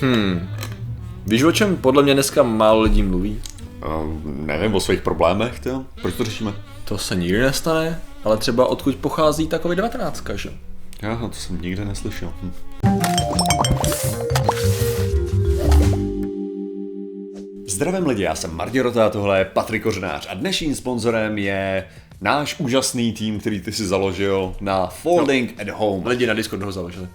Hmm. Víš, o čem podle mě dneska málo lidí mluví? Uh, nevím, o svých problémech, to. Proč to řešíme? To se nikdy nestane, ale třeba odkud pochází takový 19, že? Aha, to jsem nikde neslyšel. Hm. Zdravím lidi, já jsem Martin Rota a tohle je Patrik Kořenář a dnešním sponzorem je náš úžasný tým, který ty si založil na Folding no. at Home. Lidi na Discordu ho založili.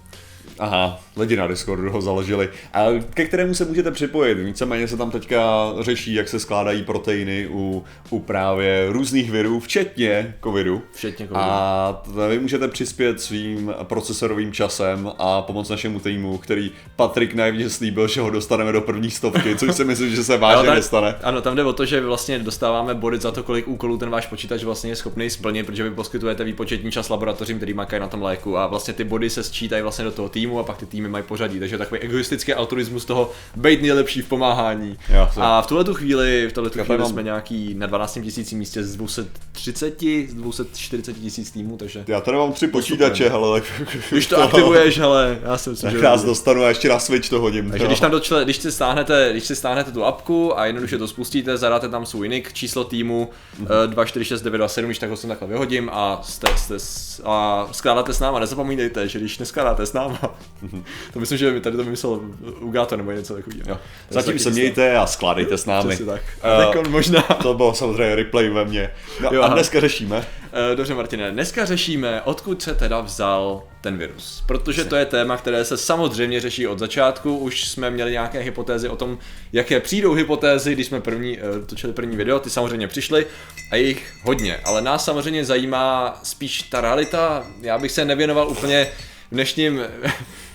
Aha, lidi na Discordu ho založili, a ke kterému se můžete připojit. Víceméně se tam teďka řeší, jak se skládají proteiny u, u právě různých virů, včetně covidu. Včetně covidu. A vy můžete přispět svým procesorovým časem a pomoct našemu týmu, který Patrik naivně slíbil, že ho dostaneme do první stovky, což si myslím, že se vážně nestane. Ano, tam jde o to, že vlastně dostáváme body za to, kolik úkolů ten váš počítač vlastně je schopný splnit, protože vy poskytujete výpočetní čas laboratořím, který makají na tom léku a vlastně ty body se sčítají vlastně do toho týmu týmu a pak ty týmy mají pořadí. Takže takový egoistický altruismus toho být nejlepší v pomáhání. Jo, a v tuhle chvíli, v tuhle chvíli mám... jsme nějaký na 12 tisících místě z 230, z 240 tisíc týmů, takže... Já tady mám tři počítače, ale tak... Když to aktivuješ, ale já si myslím, že... nás dostanu a ještě na Switch to hodím. Takže když tam dočle, když si stáhnete, když si stáhnete tu apku a jednoduše to spustíte, zadáte tam svůj nick, číslo týmu mm-hmm. 246927, když tak ho sem takhle vyhodím a, jste, jste, a skládáte s náma. Nezapomeňte, že když neskládáte s náma, to myslím, že mi tady to vymyslel Ugato nebo něco takového. Zatím se mějte a skládejte s námi. tak. Uh, tak možná. To bylo samozřejmě replay ve mně. No, jo, a dneska řešíme? Uh, dobře Martine, dneska řešíme, odkud se teda vzal ten virus. Protože to je téma, které se samozřejmě řeší od začátku. Už jsme měli nějaké hypotézy o tom, jaké přijdou hypotézy, když jsme první, uh, točili první video, ty samozřejmě přišly a jich hodně. Ale nás samozřejmě zajímá spíš ta realita. Já bych se nevěnoval úplně v dnešním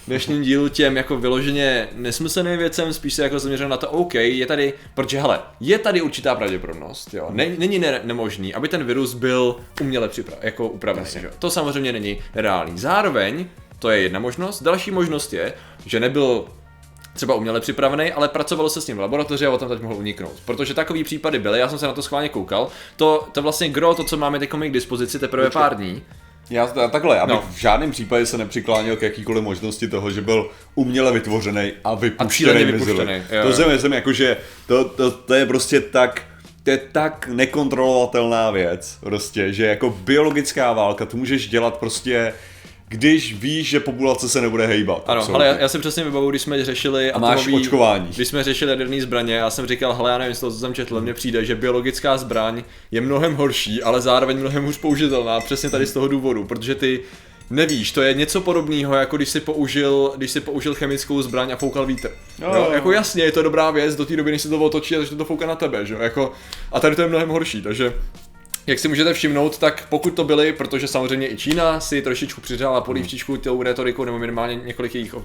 dnešním dílu těm jako vyloženě nesmyslným věcem, spíš se jako zaměřil na to, OK, je tady, protože hele, je tady určitá pravděpodobnost, jo, není ne, nemožný, aby ten virus byl uměle připraven, jako upravený, jo. to samozřejmě není reálný. Zároveň, to je jedna možnost, další možnost je, že nebyl třeba uměle připravený, ale pracovalo se s ním v laboratoři a o tom teď mohl uniknout. Protože takový případy byly, já jsem se na to schválně koukal. To, to vlastně gro, to, co máme teď k dispozici teprve pár dní, já takhle, abych no. v žádném případě se nepřiklánil k jakýkoliv možnosti toho, že byl uměle vytvořený a vypuštěný. A vypuštěný to si myslím, jako, že to, to, to, je prostě tak, to je tak nekontrolovatelná věc, prostě, že jako biologická válka, to můžeš dělat prostě když víš, že populace se nebude hejbat. Ano, absolutně. ale já, já si přesně vybavu, když jsme řešili a máš atomový, očkování. Když jsme řešili jaderné zbraně, já jsem říkal, hele, já nevím, co jsem četl, mně přijde, že biologická zbraň je mnohem horší, ale zároveň mnohem hůř použitelná, přesně tady z toho důvodu, protože ty nevíš, to je něco podobného, jako když si použil, když si použil chemickou zbraň a foukal vítr. Jo, jo, jako jasně, je to dobrá věc do té doby, než se to otočí a začne to foukat na tebe, že jo? Jako, a tady to je mnohem horší, takže jak si můžete všimnout, tak pokud to byly, protože samozřejmě i Čína si trošičku přidala polívčičku tou retorikou, nebo minimálně několik jejich uh,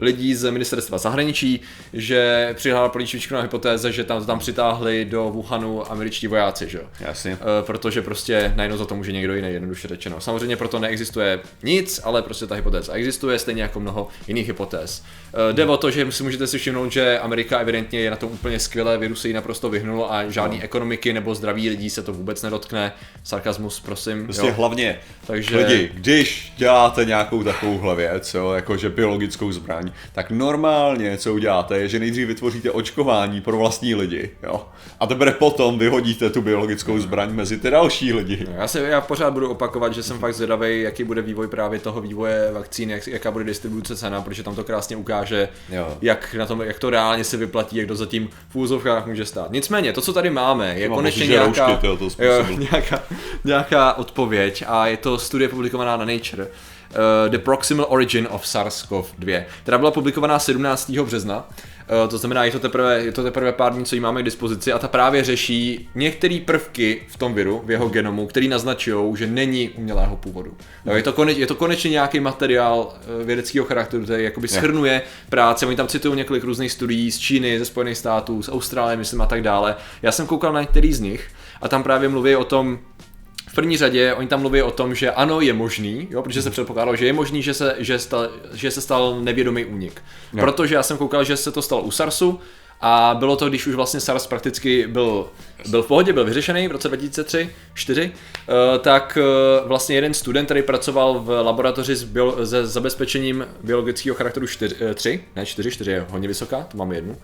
lidí z ministerstva zahraničí, že přihrála polívčičku na hypotéze, že tam, tam přitáhli do Wuhanu američtí vojáci, že? Jasně. Uh, protože prostě najednou za to může někdo jiný, jednoduše řečeno. Samozřejmě proto neexistuje nic, ale prostě ta hypotéza existuje, stejně jako mnoho jiných hypotéz. Uh, jde o to, že si můžete si všimnout, že Amerika evidentně je na tom úplně skvělé, virus se jí naprosto vyhnulo a žádný no. ekonomiky nebo zdraví lidí se to vůbec nedotkne nedotkne. Sarkazmus, prosím. Prostě jo. hlavně, Takže... lidi, když děláte nějakou takovouhle věc, jo, jakože biologickou zbraň, tak normálně, co uděláte, je, že nejdřív vytvoříte očkování pro vlastní lidi, jo. A teprve potom vyhodíte tu biologickou zbraň mezi ty další lidi. Já se já pořád budu opakovat, že jsem fakt zvědavý, jaký bude vývoj právě toho vývoje vakcíny, jak, jaká bude distribuce cena, protože tam to krásně ukáže, jo. jak na tom, jak to reálně se vyplatí, jak to zatím v úzovkách může stát. Nicméně, to, co tady máme, je konečně nějaká, roušky, to jo, nějaká, nějaká odpověď a je to studie publikovaná na Nature. Uh, The Proximal Origin of SARS-CoV-2, která byla publikovaná 17. března. Uh, to znamená, je to, teprve, je to teprve pár dní, co ji máme k dispozici a ta právě řeší některé prvky v tom viru, v jeho genomu, který naznačují, že není umělého původu. No, je, to koneč, je to konečně nějaký materiál uh, vědeckého charakteru, který jakoby schrnuje práce. Oni tam citují několik různých studií z Číny, ze Spojených států, z Austrálie, myslím a tak dále. Já jsem koukal na některý z nich a tam právě mluví o tom, v první řadě oni tam mluví o tom, že ano, je možný, jo, protože se předpokládalo, že je možný, že se, že stal, že se stal nevědomý únik. Jo. Protože já jsem koukal, že se to stalo u SARSu A bylo to, když už vlastně SARS prakticky byl, byl v pohodě, byl vyřešený v roce 2003 4 eh, tak eh, vlastně jeden student, který pracoval v laboratoři s bio, se zabezpečením biologického charakteru 4, 3, ne 4, 4 je hodně vysoká, to máme jednu.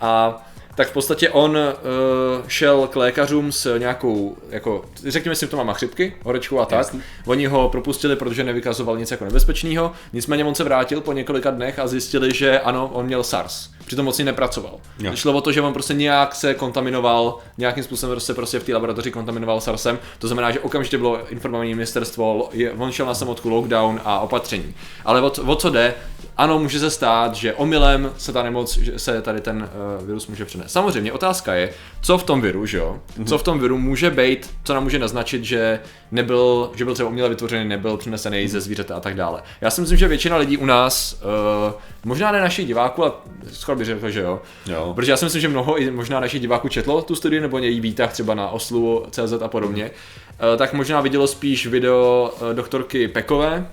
A tak v podstatě on uh, šel k lékařům s nějakou, jako, řekněme symptomama chřipky, horečkou a tak. Jasný. Oni ho propustili, protože nevykazoval nic jako nebezpečného. Nicméně on se vrátil po několika dnech a zjistili, že ano, on měl SARS. Přitom moc nepracoval. Jo. Šlo o to, že on prostě nějak se kontaminoval, nějakým způsobem se prostě v té laboratoři kontaminoval SARSem. To znamená, že okamžitě bylo informované ministerstvo, on šel na samotku lockdown a opatření. Ale o, o co jde? Ano, může se stát, že omylem se ta nemoc, že se tady ten uh, virus může přenést. Samozřejmě otázka je, co v tom viru, že jo? Mm-hmm. Co v tom viru může být, co nám může naznačit, že nebyl, že byl třeba uměle vytvořený, nebyl přinesený mm-hmm. ze zvířete a tak dále. Já si myslím, že většina lidí u nás, uh, možná ne našich diváků, ale skoro bych řekl, že jo. jo. Protože já si myslím, že mnoho i možná našich diváků četlo tu studii nebo její výtah třeba na oslu, CZ a podobně. Mm-hmm. Uh, tak možná vidělo spíš video uh, doktorky Pekové,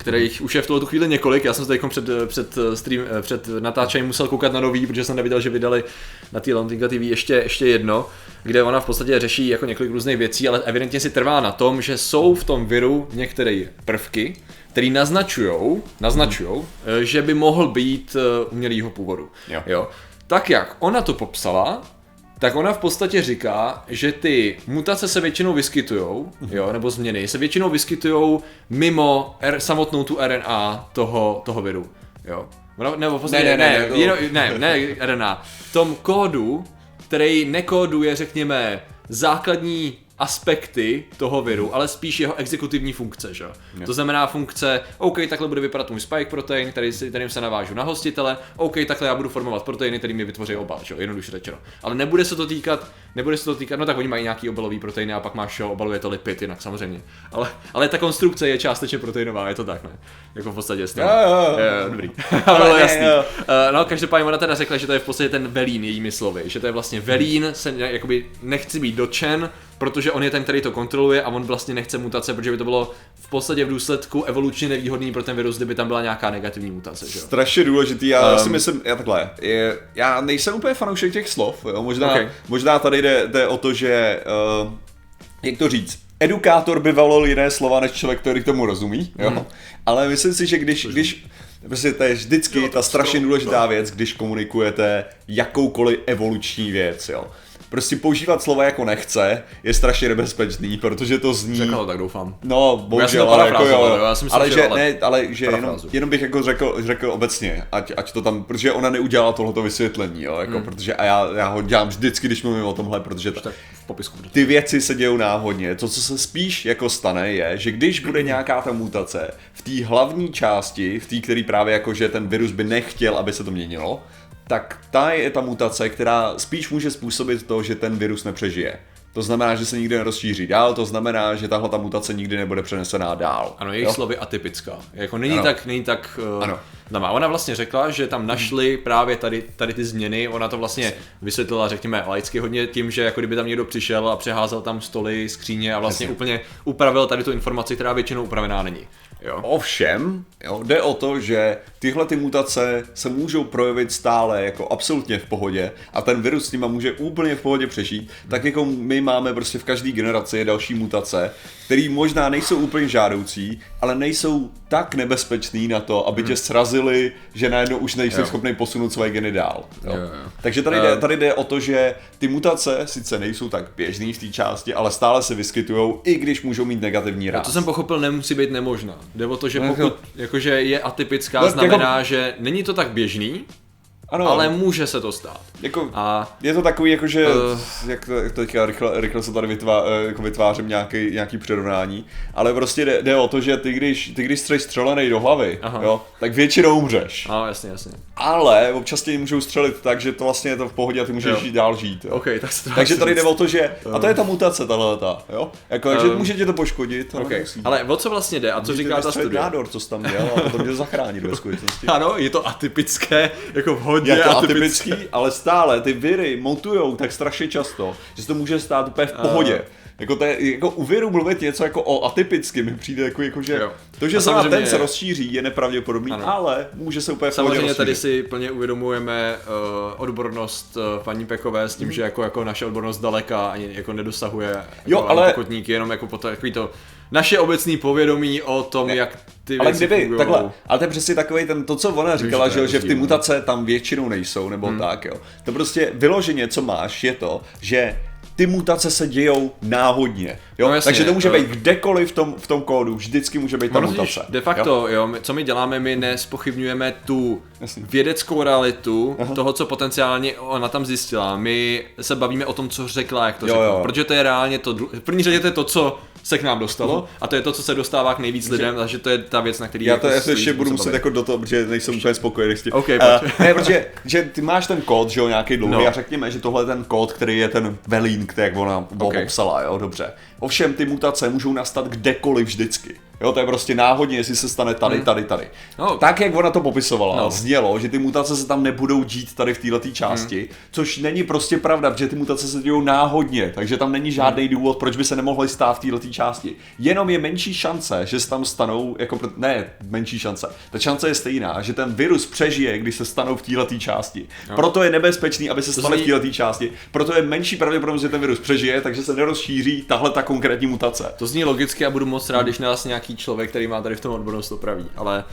kterých už je v tuhle chvíli několik. Já jsem se před, před, stream, před natáčením musel koukat na nový, protože jsem neviděl, že vydali na té Londýnka TV ještě, ještě jedno, kde ona v podstatě řeší jako několik různých věcí, ale evidentně si trvá na tom, že jsou v tom viru některé prvky, které naznačují, naznačujou, hmm. že by mohl být eh, umělýho původu. Jo. jo. Tak jak ona to popsala, tak ona v podstatě říká, že ty mutace se většinou vyskytují, mhm. jo, nebo změny, se většinou vyskytují mimo R, samotnou tu RNA toho, toho viru, jo. Nebo v podstatě, ne, ne, ne, ne, ne, ne, ne RNA. V tom kódu, který nekóduje, řekněme, základní aspekty toho viru, ale spíš jeho exekutivní funkce, že? Yeah. To znamená funkce, OK, takhle bude vypadat můj spike protein, který, kterým se navážu na hostitele, OK, takhle já budu formovat proteiny, který mi vytvoří obal, že? jednoduše řečeno. Ale nebude se to týkat, nebude se to týkat, no tak oni mají nějaký obalový proteiny a pak máš, jo, obaluje to lipid, jinak samozřejmě. Ale, ale ta konstrukce je částečně proteinová, je to tak, ne? Jako v podstatě jo, jo, jo. dobrý. ale jasný. Jo. Uh, no, každopádně ona teda řekla, že to je v podstatě ten velín jejími slovy, že to je vlastně velín, se jakoby nechci být dočen, protože on je ten, který to kontroluje a on vlastně nechce mutace, protože by to bylo v podstatě v důsledku evolučně nevýhodný pro ten virus, kdyby tam byla nějaká negativní mutace. Že? Strašně důležitý, já um, si myslím, já takhle, je, já nejsem úplně fanoušek těch slov, jo? Možná, okay. možná tady jde, jde o to, že, uh, jak to říct, edukátor by volil jiné slova než člověk, který tomu rozumí, jo? Hmm. ale myslím si, že když, když Prostě to je vždycky ta strašně důležitá věc, když komunikujete jakoukoliv evoluční věc, jo prostě používat slova jako nechce je strašně nebezpečný, protože to zní... Řekl tak doufám. No, bohužel, ale jako jo, já ale že, ale... ne, ale že jenom, jenom, bych jako řekl, řekl obecně, ať, ať to tam, protože ona neudělala tohleto vysvětlení, jo, jako, hmm. protože a já, já ho dělám vždycky, když mluvím o tomhle, protože ta, v popisku. ty věci se dějou náhodně. To, co se spíš jako stane, je, že když bude nějaká ta mutace v té hlavní části, v té, který právě jako, že ten virus by nechtěl, aby se to měnilo, tak ta je ta mutace, která spíš může způsobit to, že ten virus nepřežije. To znamená, že se nikdy nerozšíří dál, to znamená, že tahle ta mutace nikdy nebude přenesená dál. Ano, jejich slovy atypická. Jako není ano. tak, není tak uh, ano. Dama. Ona vlastně řekla, že tam našli právě tady, tady ty změny, ona to vlastně vysvětlila, řekněme, laicky hodně tím, že jako kdyby tam někdo přišel a přeházel tam stoly, skříně a vlastně Jasně. úplně upravil tady tu informaci, která většinou upravená není. Jo. Ovšem, jo, jde o to, že tyhle ty mutace se můžou projevit stále jako absolutně v pohodě a ten virus s nima může úplně v pohodě přežít, tak jako my máme prostě v každé generaci další mutace, které možná nejsou úplně žádoucí, ale nejsou tak nebezpečný na to, aby tě hmm. srazili, že najednou už nejsi schopný posunout svoje geny dál. Jo. Jo, jo. Takže tady jde, tady jde o to, že ty mutace sice nejsou tak běžný v té části, ale stále se vyskytují, i když můžou mít negativní ráz. To jsem pochopil, nemusí být nemožná. Jde o to, že pokud jakože je atypická, no, znamená, jako... že není to tak běžný, ano, ale může se to stát. Jako, a, je to takový, jako že, uh, jak, to, jak to teďka rychle, rychle se tady vytvá, eh, jako vytvářím nějaký, nějaký přirovnání, ale prostě jde, jde, o to, že ty když, ty když jsi střelený do hlavy, jo, tak většinou umřeš. Ano, jasně, jasně. Ale občas tě můžou střelit tak, že to vlastně je to v pohodě a ty můžeš jo. žít dál žít. Jo. Okay, tak takže tady jde o to, že, a to je ta mutace, tahle ta, jo, jako, um, že může tě to poškodit, ale okay. Ale o co vlastně jde a co říká ta studie? nádor, co jsi tam měl a potom tě zachránit ve skutečnosti. ano, je to atypické, jako hodně jako atypické, ale stále ty viry mutujou tak strašně často, že se to může stát úplně v pohodě. Jako, to je, jako u viru mluvit něco jako o atypicky mi přijde jako, jako že jo. to, že se ten se rozšíří, je nepravděpodobný, ano. ale může se úplně Samozřejmě tady si plně uvědomujeme uh, odbornost uh, paní Pekové s tím, hmm. že jako, jako naše odbornost daleka ani jako nedosahuje jo, jako ale... kotníky, jenom jako po to, takový to naše obecní povědomí o tom, ne. jak ty ale kdyby, takhle, ale to je přesně takový ten, to, co ona říkala, že, že v ty mutace tam většinou nejsou, nebo hmm. tak, jo. To prostě vyloženě, co máš, je to, že ty mutace se dějou náhodně. Jo? No jasně, Takže to může jo. být kdekoliv v tom, v tom kódu, vždycky může být ta no, mutace. De facto, jo? jo, co my děláme, my nespochybňujeme tu jasně. vědeckou realitu Aha. toho, co potenciálně ona tam zjistila. My se bavíme o tom, co řekla, jak to jo, řekla. Jo. Protože to je reálně to, v první řadě to je to, co se k nám dostalo a to je to, co se dostává k nejvíc lidem, takže to je ta věc, na který Já to jako ještě budu muset jako do toho, protože nejsem úplně spokojený s tím. Okay, uh, ne, protože že ty máš ten kód, že jo, nějaký dlouhý no. a řekněme, že tohle je ten kód, který je ten velín, který jak ona okay. popsala, jo, dobře. Ovšem ty mutace můžou nastat kdekoliv vždycky. Jo, to je prostě náhodně, jestli se stane tady, hmm. tady, tady. No. Tak, jak ona to popisovala, no. znělo, že ty mutace se tam nebudou dít tady v této části, hmm. což není prostě pravda, protože ty mutace se dějou náhodně, takže tam není žádný hmm. důvod, proč by se nemohly stát v této části. Jenom je menší šance, že se tam stanou, jako, ne menší šance, ta šance je stejná, že ten virus přežije, když se stanou v této části. No. Proto je nebezpečný, aby se staly v této části, proto je menší pravděpodobnost, že ten virus přežije, takže se nerozšíří tahle ta konkrétní mutace. To zní logicky a budu moc rád, když nás nějaký člověk, který má tady v tom odbornost opraví, ale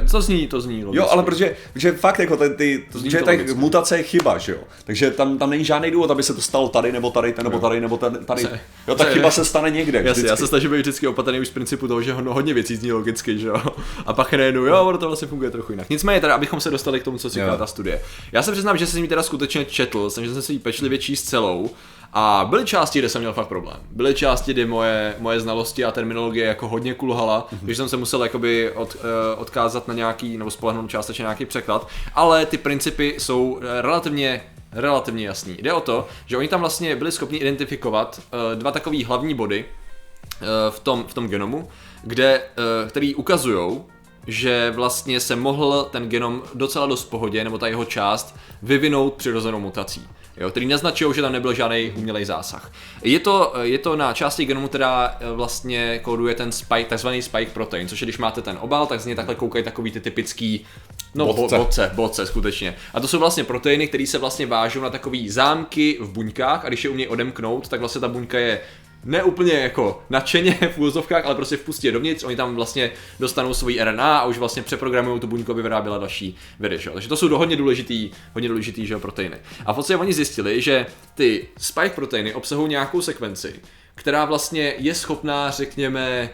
Uh, to zní, to zní logicky. Jo, ale protože, protože fakt jako ty, ty to zní že ta mutace je chyba, že jo. Takže tam, tam není žádný důvod, aby se to stalo tady, nebo tady, nebo tady, nebo tady. tady. Jo, ta chyba se stane někde. Jasně, já se snažím být vždycky opatrný už z principu toho, že ho, hodně věcí zní logicky, že jo. A pak najednou, jo, ono to vlastně funguje trochu jinak. Nicméně teda, abychom se dostali k tomu, co říká ta studie. Já se přiznám, že jsem ji teda skutečně četl, jsem, že jsem si ji pečlivě číst celou a byly části, kde jsem měl fakt problém. Byly části, kdy moje, moje znalosti a terminologie jako hodně kulhala, mm-hmm. když jsem se musel jakoby od, uh, odkázat na nějaký, nebo spolehnout částečně nějaký překlad, ale ty principy jsou eh, relativně relativně jasný. Jde o to, že oni tam vlastně byli schopni identifikovat uh, dva takové hlavní body uh, v, tom, v tom genomu, kde, uh, který ukazují, že vlastně se mohl ten genom docela dost pohodě, nebo ta jeho část, vyvinout přirozenou mutací jo, který naznačují, že tam nebyl žádný umělej zásah. Je to, je to na části genomu, která eh, vlastně kóduje ten spike, takzvaný spike protein, což je, když máte ten obal, tak z něj takhle koukají takový ty typický No, bodce. bodce, bodce, skutečně. A to jsou vlastně proteiny, které se vlastně vážou na takové zámky v buňkách a když je umějí odemknout, tak vlastně ta buňka je ne úplně jako nadšeně v úzovkách, ale prostě vpustí je dovnitř, oni tam vlastně dostanou svoji RNA a už vlastně přeprogramují tu buňku, aby vyráběla další viry, že? Takže to jsou hodně důležitý, hodně důležitý že, proteiny. A v podstatě oni zjistili, že ty spike proteiny obsahují nějakou sekvenci, která vlastně je schopná, řekněme,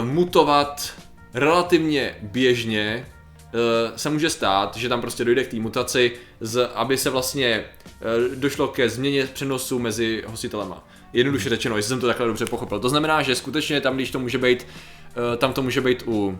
uh, mutovat relativně běžně uh, se může stát, že tam prostě dojde k té mutaci, aby se vlastně uh, došlo ke změně přenosu mezi hostitelema. Jednoduše řečeno, jestli jsem to takhle dobře pochopil. To znamená, že skutečně tam, když to může být, uh, tam to může být u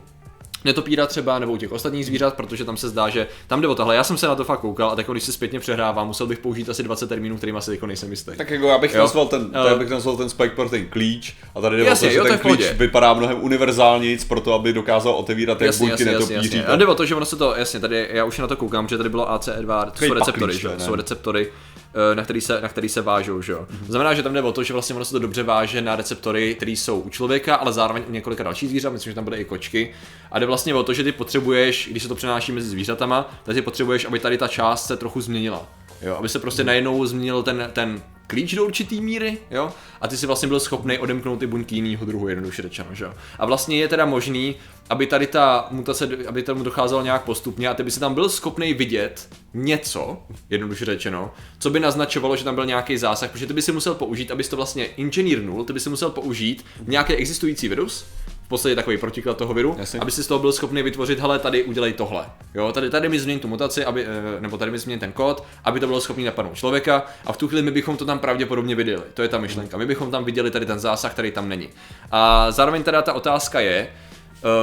netopíra třeba nebo u těch ostatních zvířat, protože tam se zdá, že tam jde o tohle. Já jsem se na to fakt koukal a tak když si zpětně přehrávám, musel bych použít asi 20 termínů, kterým asi jako nejsem jistý. Tak jako já bych nazval ten, já bych nazval ten spike protein klíč a tady jde jasně, o to, že jo, ten klíč vypadá mnohem univerzálnější pro to, aby dokázal otevírat jak buňky netopíří. A jde o to, že ono se to, jasně, tady já už na to koukám, že tady bylo ACE2, to jsou receptory, že? jsou receptory, Eh, na který se, na který se vážou, že. Mm-hmm. Znamená, že tam jde o to, že vlastně ono se to dobře váže na receptory, které jsou u člověka, ale zároveň u několika dalších zvířat, myslím, že tam byly i kočky. A jde vlastně o to, že ty potřebuješ, když se to přenáší mezi zvířatama, tak ty potřebuješ, aby tady ta část se trochu změnila. Jo, aby se prostě najednou změnil ten, ten klíč do určitý míry, jo, a ty si vlastně byl schopný odemknout ty buňky jiného druhu, jednoduše řečeno, že jo. A vlastně je teda možný, aby tady ta mutace, aby tomu docházelo nějak postupně a ty by si tam byl schopný vidět něco, jednoduše řečeno, co by naznačovalo, že tam byl nějaký zásah, protože ty by si musel použít, abys to vlastně inženýrnul, ty by si musel použít nějaký existující virus, v podstatě takový protiklad toho viru, Jasně. aby si z toho byl schopný vytvořit, hele, tady udělej tohle. Jo, tady, tady mi změní tu mutaci, aby, eh, nebo tady mi změní ten kód, aby to bylo schopný napadnout člověka a v tu chvíli my bychom to tam pravděpodobně viděli. To je ta myšlenka. My bychom tam viděli tady ten zásah, který tam není. A zároveň teda ta otázka je,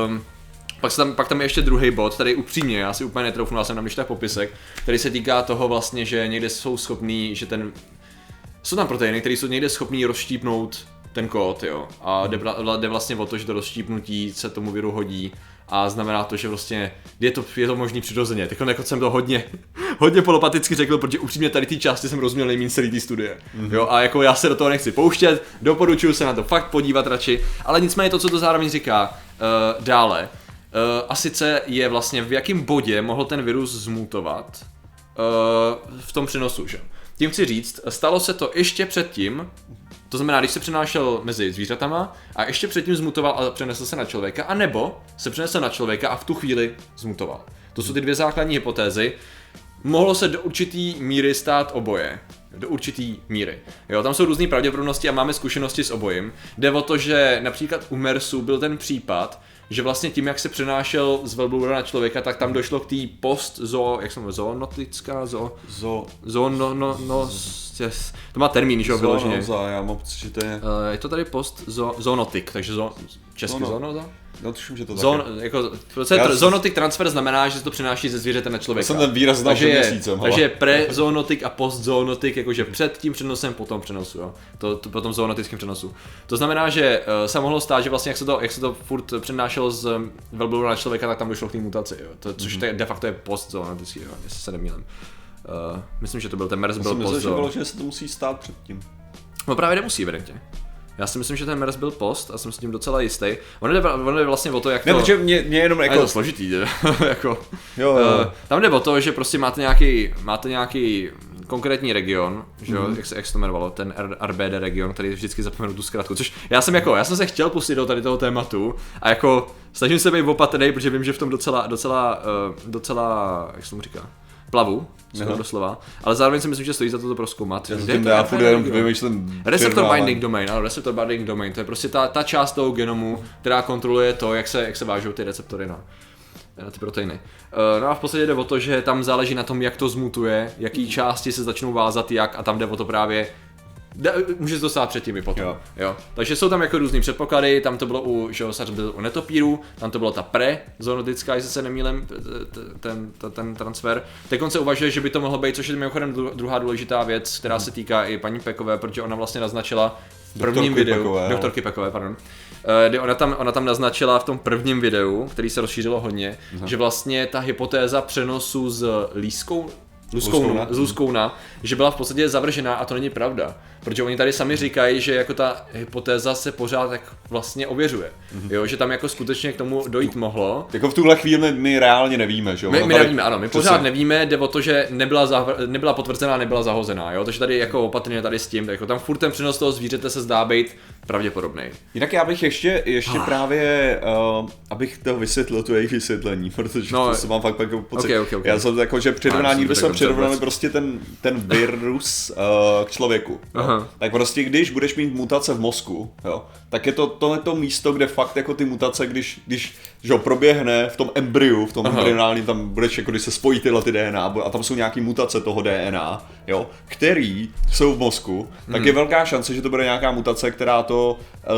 um, pak, tam, pak tam je ještě druhý bod, tady upřímně, já si úplně netroufnu, já jsem tam ještě popisek, který se týká toho vlastně, že někde jsou schopní, že ten jsou tam proteiny, které jsou někde schopní rozštípnout ten kód, jo. A jde, jde vlastně o to, že to rozštípnutí se tomu viru hodí a znamená to, že vlastně je to, je to možný přirozeně. Tak jako jsem to hodně, hodně polopaticky řekl, protože upřímně tady té části jsem rozuměl nejméně celý té studie. Mm-hmm. Jo, a jako já se do toho nechci pouštět, doporučuji se na to fakt podívat radši, ale nicméně to, co to zároveň říká uh, dále, uh, a sice je vlastně v jakém bodě mohl ten virus zmutovat uh, v tom přenosu, že? Tím chci říct, stalo se to ještě předtím, to znamená, když se přenášel mezi zvířatama a ještě předtím zmutoval a přenesl se na člověka, anebo se přenesl na člověka a v tu chvíli zmutoval. To jsou ty dvě základní hypotézy. Mohlo se do určitý míry stát oboje. Do určitý míry. Jo, tam jsou různé pravděpodobnosti a máme zkušenosti s obojím. Jde o to, že například u MERSu byl ten případ, že vlastně tím, jak se přenášel z velbloura na člověka, tak tam došlo k té post zo, jak se jmenuje, zoonotická, zo, zo, zo no, no, no, to má termín, že jo, vyloženě. já mám pocit, že to je... Uh, je to tady post zo, zoonotik, takže zo, česky no, no. zoonoza? No, tuším, že to Zon, jako, tr- zoonotik transfer znamená, že se to přináší ze zvířete na člověka. Já jsem ten výraz znal takže je, měsícem, takže je pre-zoonotik a post-zoonotik, jakože před tím přenosem, potom přenosu, jo. To, to potom zoonotickém přenosu. To znamená, že uh, se mohlo stát, že vlastně jak se to, jak se to furt přenášelo z velbloura na člověka, tak tam došlo k té mutaci, jo. To, což mm-hmm. de facto je post-zoonotický, jo, jestli se nemýlím. Uh, myslím, že to byl ten MERS, byl post Myslím, že se to musí stát předtím. No právě nemusí, evidentně. Já si myslím, že ten MERS byl post a jsem s tím docela jistý. On jde, on jde vlastně o to, jak to... Ne, protože mě, mě jenom jako... Je to složitý, jako... Jo, jo. Uh, tam jde o to, že prostě máte nějaký, máte nějaký konkrétní region, že mm-hmm. jak, se, jak se to jmenovalo, ten RBD region, který vždycky zapomenu tu zkrátku, což já jsem jako, já jsem se chtěl pustit do tady toho tématu a jako snažím se být opatrný, protože vím, že v tom docela, docela, uh, docela, jak se tomu říká, plavu, skoro doslova, ale zároveň si myslím, že stojí za to to proskoumat. Já, to já furt jenom vymýšlím Receptor binding domain, ano, receptor binding domain, to je prostě ta, ta část toho genomu, která kontroluje to, jak se, jak se vážou ty receptory na, na ty proteiny. Uh, no a v podstatě jde o to, že tam záleží na tom, jak to zmutuje, jaký části se začnou vázat jak a tam jde o to právě, může se to stát předtím i potom. Jo. jo. Takže jsou tam jako různý předpoklady, tam to bylo u, že byl u netopíru, tam to bylo ta pre zoonotická, jestli se nemýlím, ten, ten, ten transfer. Teď se uvažuje, že by to mohlo být, což je mimochodem druhá důležitá věc, která se týká i paní Pekové, protože ona vlastně naznačila v prvním doktorky videu, Pekové, doktorky Pekové, pardon, eh, kdy ona tam, ona tam naznačila v tom prvním videu, který se rozšířilo hodně, Aha. že vlastně ta hypotéza přenosu z lískou, Luskouna, Luskouna, že byla v podstatě zavržená a to není pravda. Protože oni tady sami říkají, že jako ta hypotéza se pořád tak vlastně ověřuje. Mm-hmm. Jo, že tam jako skutečně k tomu dojít mohlo. Jako v tuhle chvíli my reálně nevíme, že jo? My, my nevíme, ano, my pořád nevíme, jde o to, že nebyla, zavr- nebyla potvrzená, nebyla zahozená, jo? Takže tady jako opatrně tady s tím, jako tam furt ten přenos toho zvířete se zdá být pravděpodobný. Jinak já bych ještě, ještě ah. právě, uh, abych to vysvětlil, to jejich vysvětlení, protože no, to se mám fakt jako pocit. Okay, okay, okay. Já jsem jako, že přirovnání, by jsme přirovnali prostě ten, ten virus uh, k člověku. Aha. Tak prostě když budeš mít mutace v mozku, jo, tak je to tohle to místo, kde fakt jako ty mutace, když, když že ho, proběhne v tom embryu, v tom Aha. embryonálním, tam budeš jako, když se spojí tyhle ty DNA a tam jsou nějaký mutace toho DNA, jo, který jsou v mozku, tak hmm. je velká šance, že to bude nějaká mutace, která to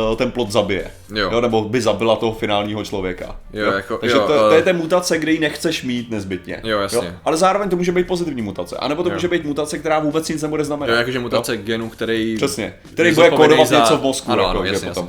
uh, ten plod zabije. Jo. jo. Nebo by zabila toho finálního člověka. Jo, jo? Jako, Takže jo, to, to, je ta mutace, kde ji nechceš mít nezbytně. Jo, jasně. Jo? Ale zároveň to může být pozitivní mutace. A nebo to jo. může být mutace, která vůbec nic nebude znamenat. Jo, jakože mutace jo? genu, který. Přesně. Který bude kodovat za... něco v mozku. Ano, jako, ano, jasně, potom.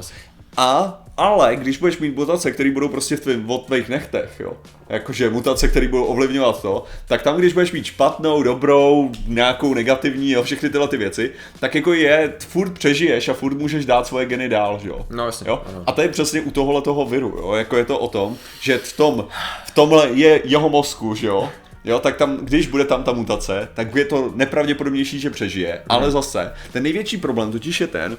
A ale když budeš mít mutace, které budou prostě v tvým, v tvých nechtech, jo, jakože mutace, které budou ovlivňovat to, tak tam, když budeš mít špatnou, dobrou, nějakou negativní, jo, všechny tyhle ty věci, tak jako je, furt přežiješ a furt můžeš dát svoje geny dál, jo. No jasně. Jo? A to je přesně u tohohle toho viru, jo, jako je to o tom, že v tom, v tomhle je jeho mozku, že jo, Jo, tak tam, když bude tam ta mutace, tak je to nepravděpodobnější, že přežije. Hmm. Ale zase, ten největší problém totiž je ten,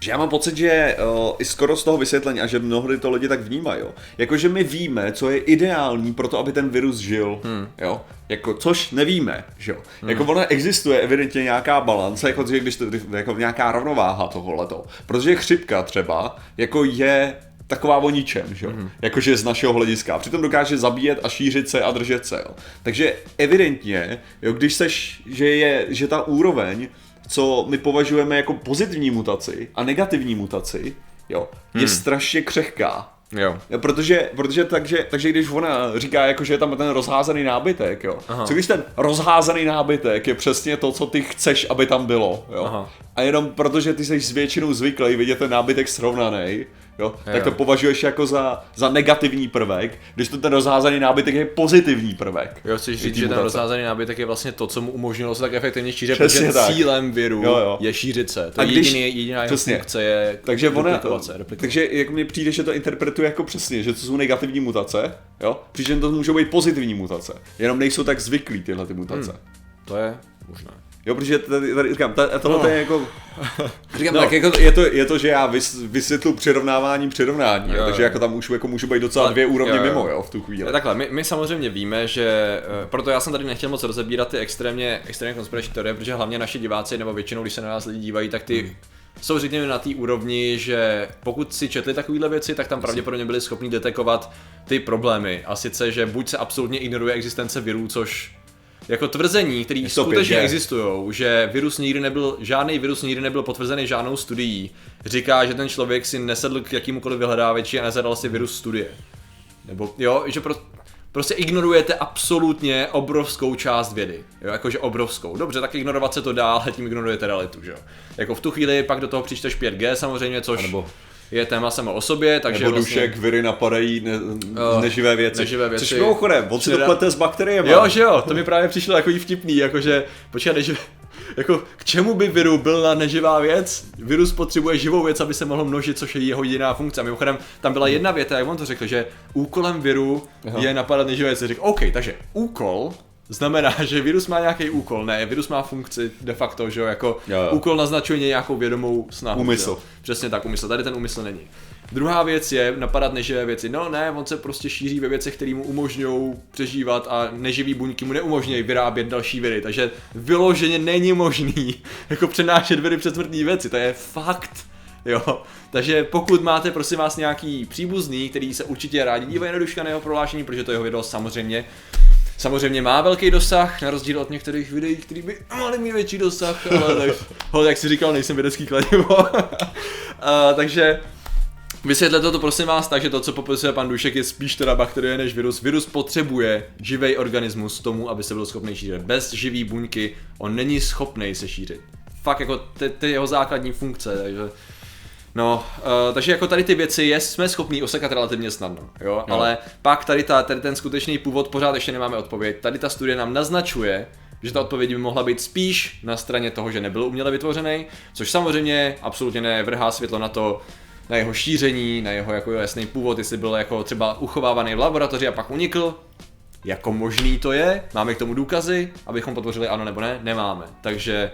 že já mám pocit, že uh, i skoro z toho vysvětlení a že mnohdy to lidi tak vnímají, jo. Jakože my víme, co je ideální pro to, aby ten virus žil, hmm. jo. Jako, což nevíme, že jo. Hmm. Jako ona existuje evidentně nějaká balance, jako, když to, jako nějaká rovnováha toholeto. Protože chřipka třeba, jako je taková o ničem, že jo? Mm-hmm. Jakože z našeho hlediska. Přitom dokáže zabíjet a šířit se a držet se, jo. Takže evidentně, jo, když seš, že je, že ta úroveň co my považujeme jako pozitivní mutaci a negativní mutaci, jo, je hmm. strašně křehká. Jo. jo. Protože, protože takže, takže když ona říká, jako, že je tam ten rozházený nábytek, jo. Aha. Co když ten rozházený nábytek je přesně to, co ty chceš, aby tam bylo, jo. Aha. A jenom protože ty jsi s většinou zvyklý vidět ten nábytek srovnaný, jo, jo. tak to považuješ jako za, za negativní prvek, když to ten rozházený nábytek je pozitivní prvek. Jo, chceš říct, že ten rozházený nábytek je vlastně to, co mu umožnilo se tak efektivně šířit, protože tak. cílem viru jo, jo. je šířit se. To je když, jediný, jediná jeho funkce je takže ona, Takže jak mi přijde, že to interpretuje jako přesně, že to jsou negativní mutace, jo, přičem to můžou být pozitivní mutace, jenom nejsou tak zvyklí tyhle ty mutace. Hmm, to je možné. Jo, protože tady, tady říkám, tohle no. je jako... Říkám, no. tak jako je to, je to, že já vys, vysvětlu přirovnáváním přirovnání, jo, takže jako tam už jako můžu být docela dvě úrovně jo, jo. mimo, jo, v tu chvíli. Takhle, my, my samozřejmě víme, že, eh, proto já jsem tady nechtěl moc rozebírat ty extrémně, extrémně konspirační teorie, protože hlavně naši diváci, nebo většinou, když se na nás lidi dívají, tak ty hmm jsou řekněme na té úrovni, že pokud si četli takovéhle věci, tak tam pravděpodobně byli schopni detekovat ty problémy. A sice, že buď se absolutně ignoruje existence virů, což jako tvrzení, které skutečně existují, že virus nikdy nebyl, žádný virus nikdy nebyl potvrzený žádnou studií, říká, že ten člověk si nesedl k jakýmukoliv vyhledávači a nezadal si virus studie. Nebo jo, že pro, prostě ignorujete absolutně obrovskou část vědy. Jo, jakože obrovskou. Dobře, tak ignorovat se to dá, ale tím ignorujete realitu, že jo. Jako v tu chvíli pak do toho přičteš 5G samozřejmě, což... Nebo je téma samo o sobě, takže Nebo vlastně... dušek, viry napadají ne, uh, neživé věci. Neživé věci. Což mimochodem, on si to plete s bakteriemi. Jo, že jo, to mi právě přišlo takový vtipný, jakože, počkej, neživé, jako k čemu by viru byl na neživá věc? Virus potřebuje živou věc, aby se mohl množit, což je jeho jediná funkce. A mimochodem, tam byla jedna věta, jak on to řekl, že úkolem viru Aha. je napadat neživé věci. Řekl, OK, takže úkol znamená, že virus má nějaký úkol, ne, virus má funkci de facto, že jo, jako jo, jo. úkol naznačuje nějakou vědomou snahu. Úmysl. Jo? Přesně tak, úmysl, tady ten úmysl není. Druhá věc je napadat neživé věci. No ne, on se prostě šíří ve věcech, které mu umožňují přežívat a neživý buňky mu neumožňují vyrábět další viry. Takže vyloženě není možný jako přenášet viry přes smrtní věci. To je fakt. Jo, takže pokud máte prosím vás nějaký příbuzný, který se určitě rádi dívají na Duška na jeho prohlášení, protože to jeho video samozřejmě samozřejmě má velký dosah, na rozdíl od některých videí, který by mohly mít větší dosah, ale tak, ho, jak si říkal, nejsem vědecký kladivo. uh, takže Vysvětlete to prosím vás tak, že to, co popisuje pan Dušek, je spíš teda bakterie než virus. Virus potřebuje živý organismus tomu, aby se byl schopný šířit. Bez živý buňky on není schopný se šířit. Fakt jako ty, ty jeho základní funkce, takže No, uh, takže jako tady ty věci je, jsme schopní osekat relativně snadno, jo? jo. ale pak tady, ta, tady ten skutečný původ pořád ještě nemáme odpověď. Tady ta studie nám naznačuje, že ta odpověď by mohla být spíš na straně toho, že nebyl uměle vytvořený, což samozřejmě absolutně nevrhá světlo na to, na jeho šíření, na jeho jako jasný původ, jestli byl jako třeba uchovávaný v laboratoři a pak unikl. Jako možný to je, máme k tomu důkazy, abychom potvořili ano nebo ne, nemáme. Takže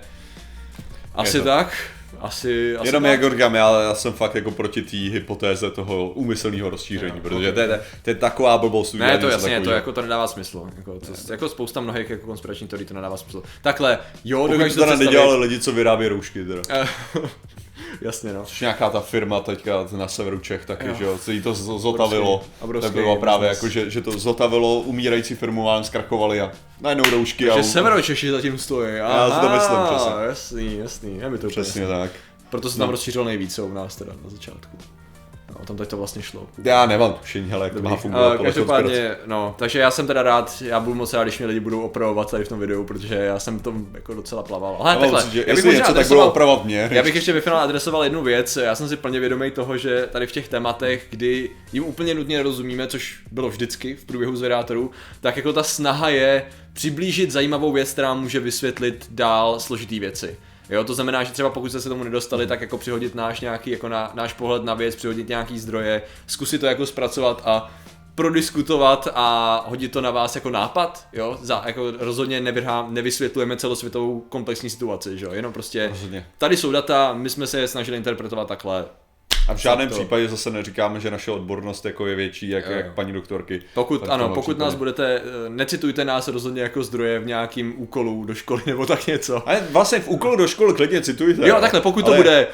asi tak. Asi, asi Jenom tak. jak říkám, já, já jsem fakt jako proti té hypotéze toho úmyslného rozšíření, no, protože to, je, to je taková blbost. Ne, to jasně, to jako to nedává smysl. Jako, to, jako spousta mnohých jako konspirační teorií to nedává smysl. Takhle, jo, dokážu to teda nedělali lidi, co vyrábí roušky teda. Jasně, no. Což nějaká ta firma teďka na severu Čech taky, jo. že jo, co jí to zotavilo. Obrovský, to bylo právě jako, že, že to zotavilo umírající firmu a zkrachovali a najednou roušky. Takže a... severočeši zatím stojí. Aha, já si to myslím přesně. Jasný, jasný, je mi to Přesně tak. Proto se tam no. rozšířil nejvíce u nás teda na začátku. No, o tom teď to vlastně šlo. Já nemám tušení, ale jak to má fungovat. Uh, každopádně, no, takže já jsem teda rád, já budu moc rád, když mě lidi budou opravovat tady v tom videu, protože já jsem tom jako docela plaval. Ale no, takhle, já bych něco, tak bylo opravovat mě. Já bych ještě ve finále adresoval jednu věc, já jsem si plně vědomý toho, že tady v těch tématech, kdy jim úplně nutně nerozumíme, což bylo vždycky v průběhu zvědátorů, tak jako ta snaha je přiblížit zajímavou věc, která může vysvětlit dál složitý věci. Jo, to znamená, že třeba pokud jste se tomu nedostali, tak jako přihodit náš nějaký, jako na, náš pohled na věc, přihodit nějaký zdroje, zkusit to jako zpracovat a prodiskutovat a hodit to na vás jako nápad, jo, za, jako rozhodně nevrhá, nevysvětlujeme celosvětovou komplexní situaci, že jo, jenom prostě, rozhodně. tady jsou data, my jsme se je snažili interpretovat takhle, a v žádném to... případě zase neříkáme, že naše odbornost jako je větší, jak, jo. jak paní doktorky. Pokud, ano, pokud nás budete, eh, necitujte nás rozhodně jako zdroje v nějakým úkolu do školy nebo tak něco. Ale vlastně v úkolu do školy klidně citujte. Jo, takhle, pokud ale... to bude,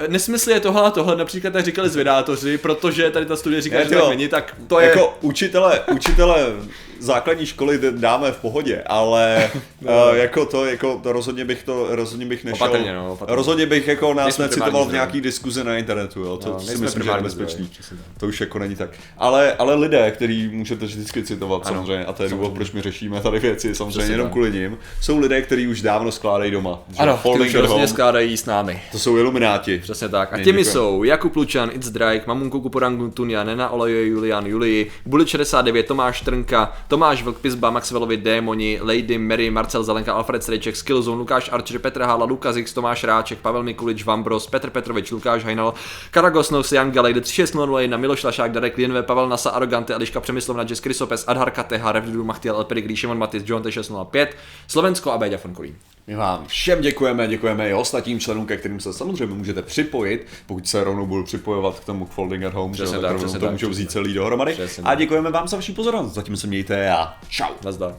uh, nesmysl je tohle a tohle, například tak říkali zvědátoři, protože tady ta studie říká, ne, že to není, tak to je... Jako učitele, učitele základní školy dáme v pohodě, ale no. uh, jako to, jako to rozhodně bych to, rozhodně bych nešel. Opatrně, no, opatrně. Rozhodně bych jako nás necitoval v nějaký diskuzi na internetu, jo, to no, si myslím, že je bezpečný. To už jako není tak. Ale, ale lidé, který můžete vždycky citovat ano, samozřejmě, a to je důvod, proč my řešíme tady věci, samozřejmě jenom kvůli nim, jsou lidé, kteří už dávno skládají doma. Ano, kteří už skládají s námi. To jsou ilumináti. Přesně tak. A těmi jsou Jakub Lučan, It's Drake, Mamunku Kuporangu Tunia, Nena Oleje, Julian Julii, Bulit 69, Tomáš Trnka, Tomáš Vlkpizba, Maxwellovi Démoni, Lady Mary, Marcel Zelenka, Alfred Strejček, Skillzone, Lukáš Archer, Petr Hála, Lukas X, Tomáš Ráček, Pavel Mikulič, Vambros, Petr Petrovič, Lukáš Hajnal, Karagosnos, Jan Galej, 3601, Miloš Lašák, Darek Lienve, Pavel Nasa, Arogante, Eliška Přemyslovna, Jess Krysopes, Adhar Kateha, Revdu, Machtiel, Elperik, Šimon Matis, John T605, Slovensko a Béďa Fonkolín. My vám všem děkujeme, děkujeme i ostatním členům, ke kterým se samozřejmě můžete připojit, pokud se rovnou budu připojovat k tomu Folding at Home, přesně že tak, rovnou to tak, můžou vzít celý dohromady. Přesně a děkujeme vám za vaši pozornost. Zatím se mějte a čau. Nazdar.